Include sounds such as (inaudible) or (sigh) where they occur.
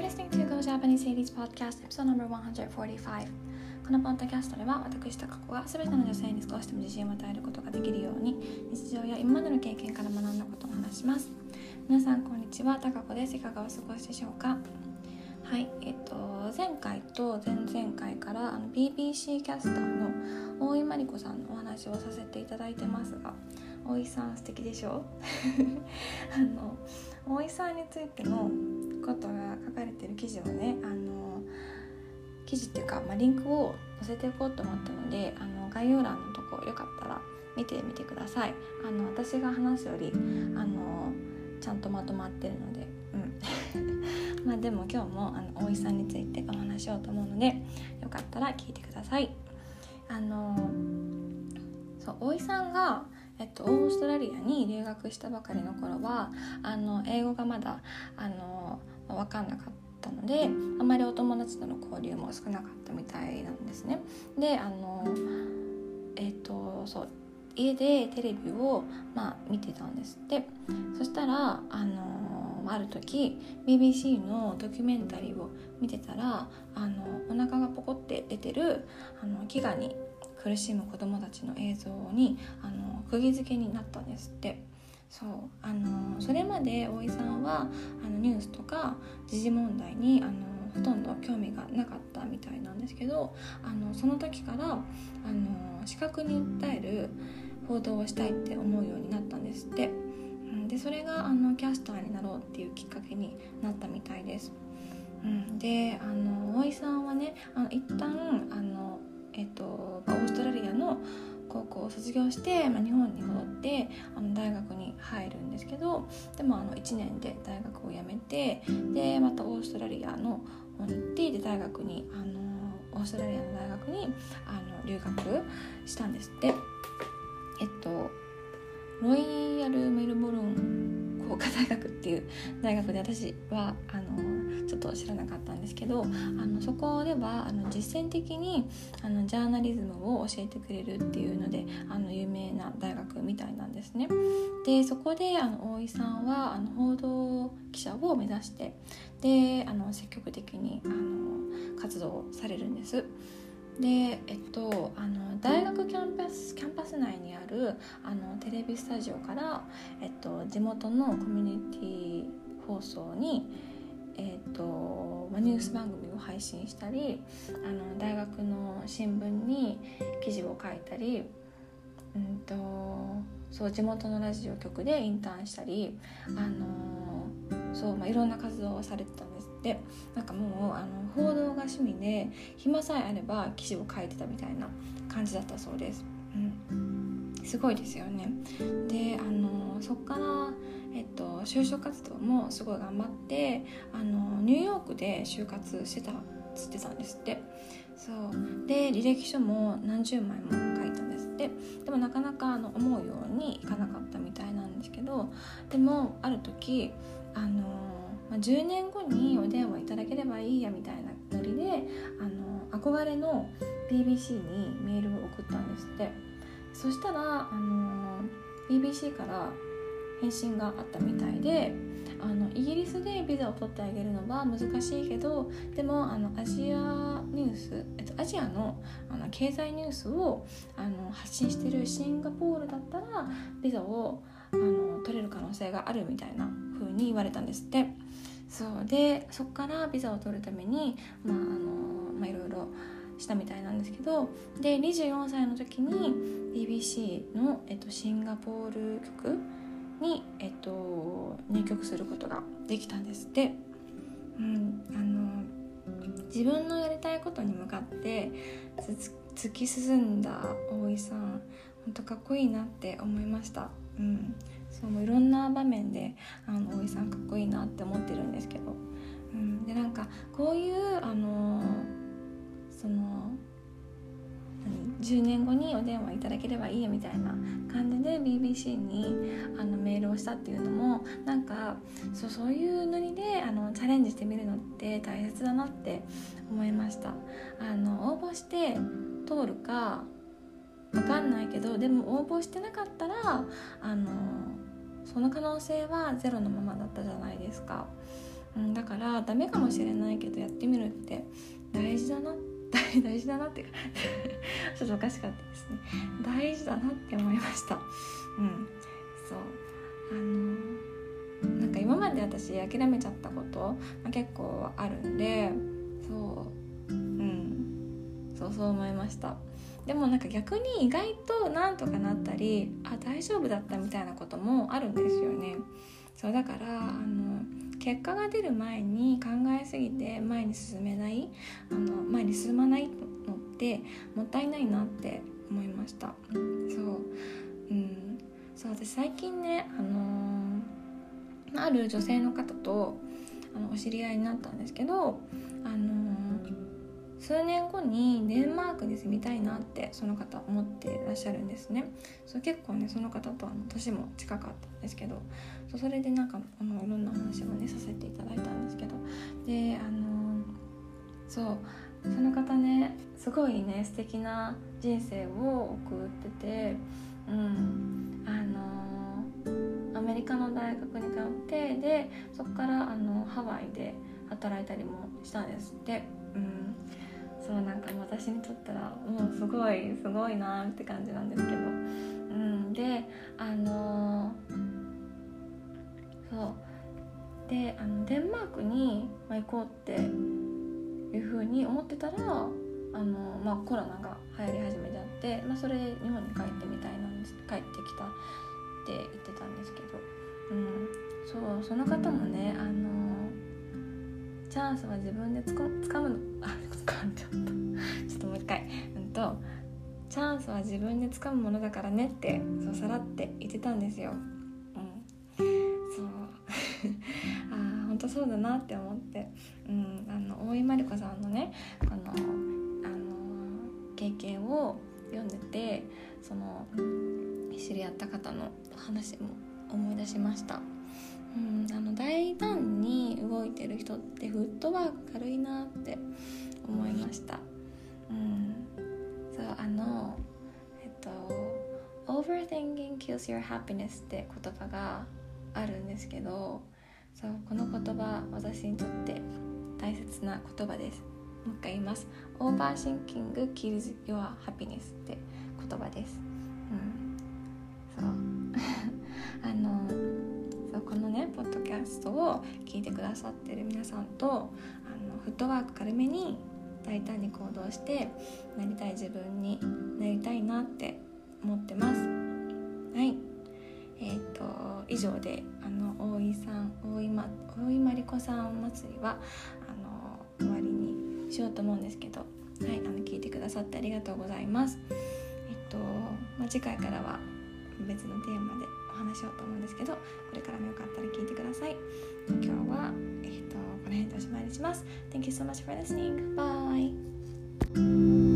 You're listening to Go Japanese Ladies Podcast episode No.145 このポッドキャストでは私高子が全ての女性に少しでも自信を与えることができるように日常や今までの経験から学んだことを話します。皆さんこんにちは。高子です。いかがお過ごしでしょうか？はいえっと前回と前々回からあの BBC キャスターの大井真理子さんのお話をさせていただいてますが大井さん素敵でしょ？(laughs) あの大井さんについてのことが書かれてる記事をねあの記事っていうか、まあ、リンクを載せていこうと思ったのであの概要欄のとこよかったら見てみてください。あの私が話すよりあのちゃんとまとまってるのでうん。(laughs) まあでも今日もあの大井さんについてお話しようと思うのでよかったら聞いてください。あのそう大井さんがえっと、オーストラリアに留学したばかりの頃はあの英語がまだあの分かんなかったのであまりお友達との交流も少なかったみたいなんですね。であのえっとそう家でテレビを、まあ、見てたんですってそしたらあのある時 BBC のドキュメンタリーを見てたらあのお腹がポコって出てるあの飢餓に苦しむ子どもたちの映像にあの釘付けになったんですってそうあのそれまで大井さんはあのニュースとか時事問題にあのほとんど興味がなかったみたいなんですけどあのその時からあの視覚に訴える報道をしたいって思うようになったんですってでそれがあのキャスターになろうっていうきっかけになったみたいです。うん、であの大井さんはねあの一旦あのえっと、オーストラリアの高校を卒業して、まあ、日本に戻ってあの大学に入るんですけどでもあの1年で大学を辞めてでまたオーストラリアの方に行ってで大学にあのオーストラリアの大学にあの留学したんですって。えっとロイヤル・メルボルン工科大学っていう大学で私はあのちょっと知らなかったんですけどあのそこではあの実践的にあのジャーナリズムを教えてくれるっていうのであの有名な大学みたいなんですね。でそこであの大井さんはあの報道記者を目指してであの積極的にあの活動されるんです。でえっとあの大学キャンパスキャンパス内にあるあのテレビスタジオから、えっと、地元のコミュニティ放送に、えっと、ニュース番組を配信したりあの大学の新聞に記事を書いたり、うんと、そう地元のラジオ局でインターンしたりあのそう、まあ、いろんな活動をされてたんですってなんかもうあの報道が趣味で暇さえあれば記事を書いてたみたいな感じだったそうです。うん、すごいですよね。であのそっからえっと、就職活動もすごい頑張ってあのニューヨークで就活してたっつってたんですって。そう。で履歴書も何十枚も書いたんですって。でもなかなかあの思うようにいかなかったみたいなんですけどでもある時あのまあ、10年後にお電話いただければいいやみたいなノリであの憧れの BBC にメールを送ったんですって。そしたらあの BBC から返信があったみたいであのイギリスでビザを取ってあげるのは難しいけどでもあのアジアニュース、えっと、アジアのあの経済ニュースをあの発信してるシンガポールだったらビザをあの取れる可能性があるみたいな風に言われたんですって。そうでそこからビザを取るためにまああのまあいろいろしたみたいなんですけどで24歳の時に BBC の、えっと、シンガポール局に、えっと、入局することができたんですって。うん、あの自分のやりたいことに向かって突き進んだ大井さん本当かっこいいなって思いました。うん、そういろんな場面であの大井さんかっこいいなって思ってるんですけど、うん、でなんかこういうあのその10年後にお電話いただければいいやみたいな感じで BBC にあのメールをしたっていうのもなんかそうそういうノリであのチャレンジしてみるのって大切だなって思いましたあの応募して通るか分かんないけどでも応募してなかったらあのその可能性はゼロのままだったじゃないですか。うん、だからダメかもしれないけどやってみるって大事だなって大事だなっていうか (laughs) ちょっとおかしかったですね。大事だなって思いました。うん。そう。あのなんか今まで私諦めちゃったこと、まあ、結構あるんでそう。うん。そうそう思いました。でもなんか逆に意外となんとかなったりあ大丈夫だったみたいなこともあるんですよね。そうだからあの結果が出る前に考えすぎて前に進めないあの前に進まないのってもったいないなって思いました。そう。うん。そう私最近ねあのー、ある女性の方とあのお知り合いになったんですけどあのー、数年後にデンマークに住みたいなってその方思ってらっしゃるんですね。そう結構ねその方とあの年も近かったんですけどそれでなんかあのいろんな話をねさせていただいたんですけど。であのそうその方ねすごいね素敵な人生を送っててうんあのアメリカの大学に通ってでそこからあのハワイで働いたりもしたんですって。うん。そうなんか私にとったらもうすごいすごいなって感じなんですけど。うんであのそう。であのデンマークに、行こうっていうふうに思ってたらあの、まあ、コロナが流行り始めちゃって、まあ、それで日本に帰ってみたいなんです。帰ってきたって言ってたんですけど、うん、そうその方もねあのチャンスは自分でつかむの。ンスは自分でつかむものだからねってそうさらって言ってたんですよそう (laughs) ああ本当そうだなって思って、うん、あの大井真理子さんのねあのあの経験を読んでてその知り合った方の話も思い出しました。うん、あの大胆に動いてる人ってフットワーク軽いなって思いました。Kills your happiness」って言葉があるんですけどそうこの言葉私にとって大切な言葉です。もう一回言います。Overthinking kills your happiness って言葉です。うん。そう。(laughs) あのそうこのねポッドキャストを聞いてくださってる皆さんとあのフットワーク軽めに大胆に行動してなりたい自分に上であの大井さん大井,、ま、大井まりこさん祭りはあの終わりにしようと思うんですけど、はい、あの聞いてくださってありがとうございます。えっとまあ、次回からは別のテーマでお話しようと思うんですけどこれからもよかったら聞いてください。今日は、えっと、この辺でおしまいにします。Thank you so much for listening. Bye!